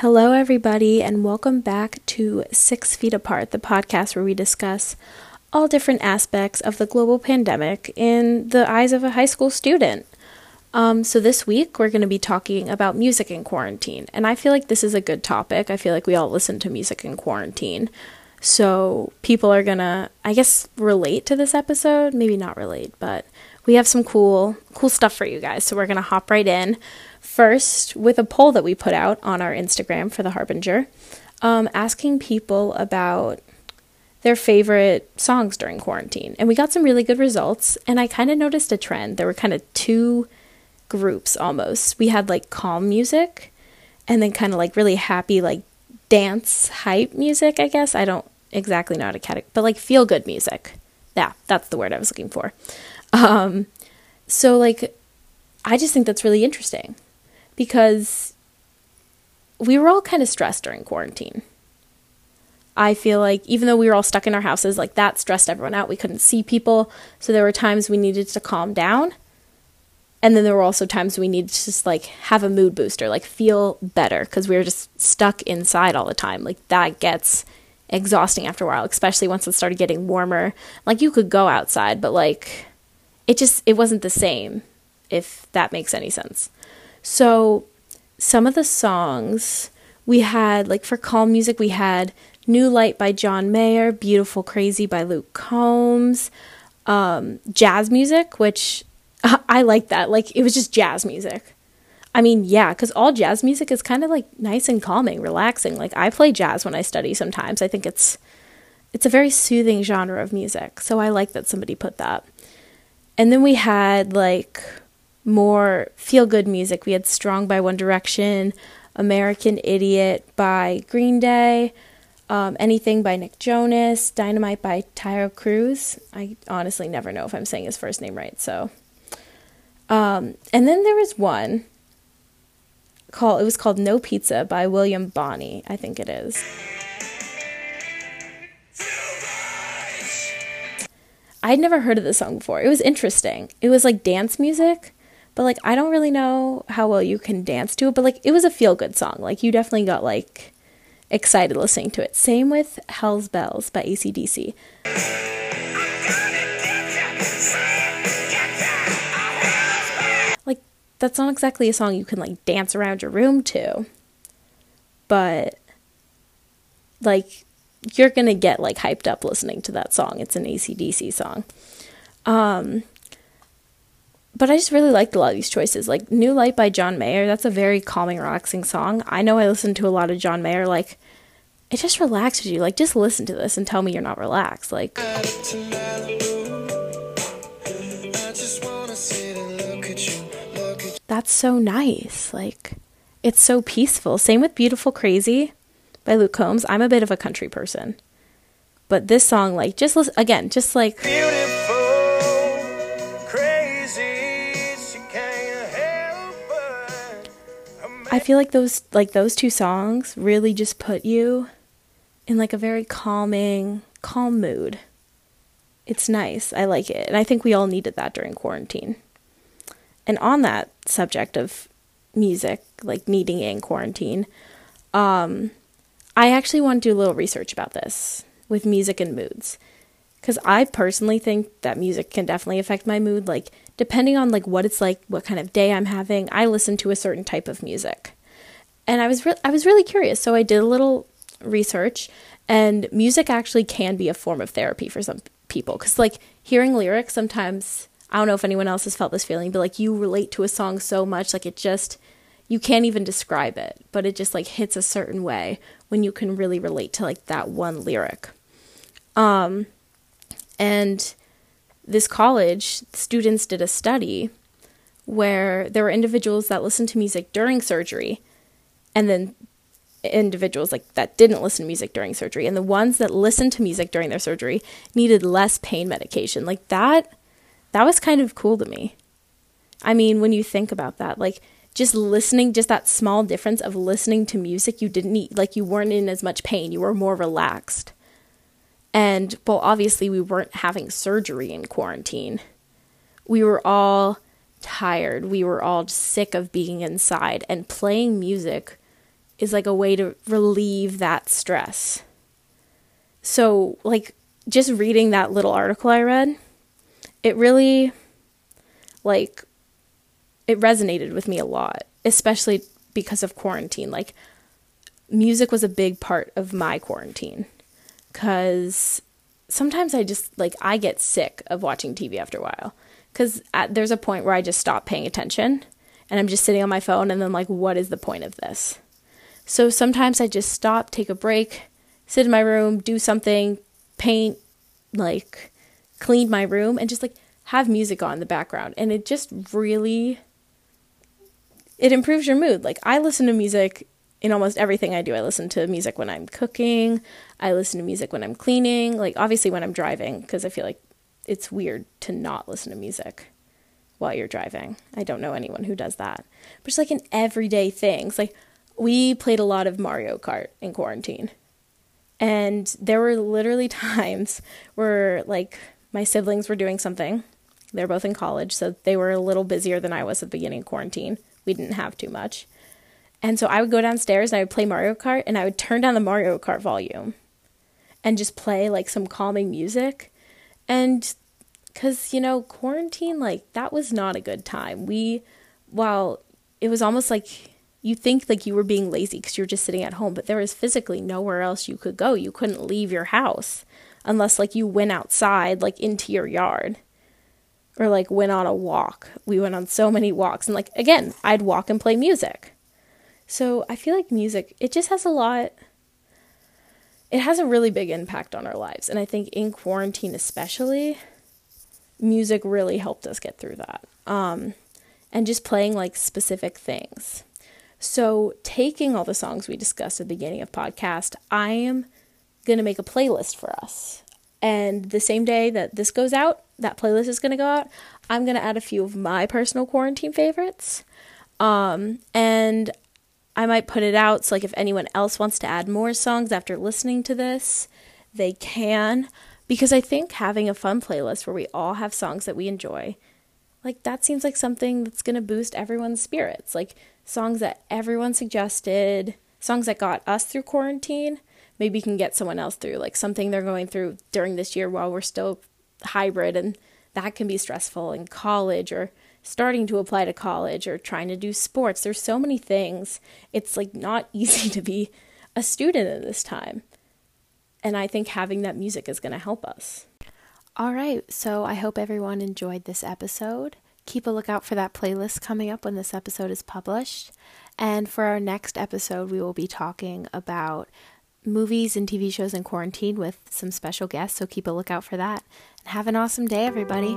Hello, everybody, and welcome back to Six Feet Apart, the podcast where we discuss all different aspects of the global pandemic in the eyes of a high school student. Um, so, this week we're going to be talking about music in quarantine, and I feel like this is a good topic. I feel like we all listen to music in quarantine. So, people are going to, I guess, relate to this episode. Maybe not relate, but we have some cool, cool stuff for you guys. So, we're going to hop right in. First, with a poll that we put out on our Instagram for the Harbinger, um, asking people about their favorite songs during quarantine. And we got some really good results. And I kind of noticed a trend. There were kind of two groups almost. We had like calm music and then kind of like really happy, like dance hype music, I guess. I don't exactly know how to categorize, but like feel good music. Yeah, that's the word I was looking for. Um, so, like, I just think that's really interesting because we were all kind of stressed during quarantine. I feel like even though we were all stuck in our houses, like that stressed everyone out. We couldn't see people. So there were times we needed to calm down. And then there were also times we needed to just like have a mood booster, like feel better because we were just stuck inside all the time. Like that gets exhausting after a while, especially once it started getting warmer. Like you could go outside, but like it just it wasn't the same if that makes any sense. So some of the songs we had, like for calm music, we had New Light by John Mayer, Beautiful Crazy by Luke Combs, um, jazz music, which I like that. Like it was just jazz music. I mean, yeah, because all jazz music is kind of like nice and calming, relaxing. Like I play jazz when I study sometimes. I think it's it's a very soothing genre of music. So I like that somebody put that. And then we had like more feel good music. We had Strong by One Direction, American Idiot by Green Day, um, Anything by Nick Jonas, Dynamite by Taio Cruz. I honestly never know if I'm saying his first name right, so. Um, and then there was one called, it was called No Pizza by William Bonney, I think it is. I'd never heard of this song before. It was interesting. It was like dance music, but like I don't really know how well you can dance to it, but like it was a feel good song. Like you definitely got like excited listening to it. Same with Hell's Bells by ACDC. Like that's not exactly a song you can like dance around your room to. But like you're gonna get like hyped up listening to that song. It's an ACDC song. Um but I just really liked a lot of these choices. Like New Light by John Mayer, that's a very calming, relaxing song. I know I listen to a lot of John Mayer, like it just relaxes you. Like just listen to this and tell me you're not relaxed. Like That's so nice. Like it's so peaceful. Same with Beautiful Crazy by Luke Combs. I'm a bit of a country person. But this song like just listen again, just like Beautiful. I feel like those like those two songs really just put you in like a very calming, calm mood. It's nice. I like it. And I think we all needed that during quarantine. And on that subject of music, like needing it in quarantine, um, I actually want to do a little research about this with music and moods. Cuz I personally think that music can definitely affect my mood like depending on like what it's like, what kind of day I'm having, I listen to a certain type of music. And I was re- I was really curious, so I did a little research and music actually can be a form of therapy for some people cuz like hearing lyrics sometimes I don't know if anyone else has felt this feeling, but like you relate to a song so much like it just you can't even describe it, but it just like hits a certain way when you can really relate to like that one lyric. Um and this college, students did a study where there were individuals that listened to music during surgery and then individuals like that didn't listen to music during surgery. And the ones that listened to music during their surgery needed less pain medication. Like that that was kind of cool to me. I mean when you think about that like just listening just that small difference of listening to music you didn't need like you weren't in as much pain you were more relaxed and well, obviously, we weren't having surgery in quarantine. We were all tired. We were all sick of being inside, and playing music is like a way to relieve that stress. So, like, just reading that little article I read, it really, like, it resonated with me a lot, especially because of quarantine. Like, music was a big part of my quarantine because sometimes I just, like, I get sick of watching TV after a while because there's a point where I just stop paying attention and I'm just sitting on my phone and then, like, what is the point of this? So sometimes I just stop, take a break, sit in my room, do something, paint, like, clean my room, and just, like, have music on in the background. And it just really it improves your mood. Like I listen to music in almost everything I do. I listen to music when I'm cooking. I listen to music when I'm cleaning. Like obviously when I'm driving because I feel like it's weird to not listen to music while you're driving. I don't know anyone who does that. But it's like in everyday things. Like we played a lot of Mario Kart in quarantine. And there were literally times where like my siblings were doing something. They're both in college, so they were a little busier than I was at the beginning of quarantine we didn't have too much. And so I would go downstairs and I would play Mario Kart and I would turn down the Mario Kart volume and just play like some calming music. And because, you know, quarantine, like that was not a good time. We, while it was almost like you think like you were being lazy because you're just sitting at home, but there was physically nowhere else you could go. You couldn't leave your house unless like you went outside, like into your yard or like went on a walk. We went on so many walks and like again, I'd walk and play music. So I feel like music it just has a lot it has a really big impact on our lives and I think in quarantine especially music really helped us get through that. Um and just playing like specific things. So taking all the songs we discussed at the beginning of podcast, I am going to make a playlist for us. And the same day that this goes out, that playlist is going to go out, I'm going to add a few of my personal quarantine favorites. Um, and I might put it out so like if anyone else wants to add more songs after listening to this, they can because I think having a fun playlist where we all have songs that we enjoy, like that seems like something that's going to boost everyone's spirits. Like songs that everyone suggested, songs that got us through quarantine, maybe you can get someone else through like something they're going through during this year while we're still hybrid and that can be stressful in college or starting to apply to college or trying to do sports. There's so many things. It's like not easy to be a student at this time. And I think having that music is going to help us. All right, so I hope everyone enjoyed this episode. Keep a lookout for that playlist coming up when this episode is published. And for our next episode, we will be talking about movies and TV shows in quarantine with some special guests, so keep a lookout for that. And have an awesome day, everybody.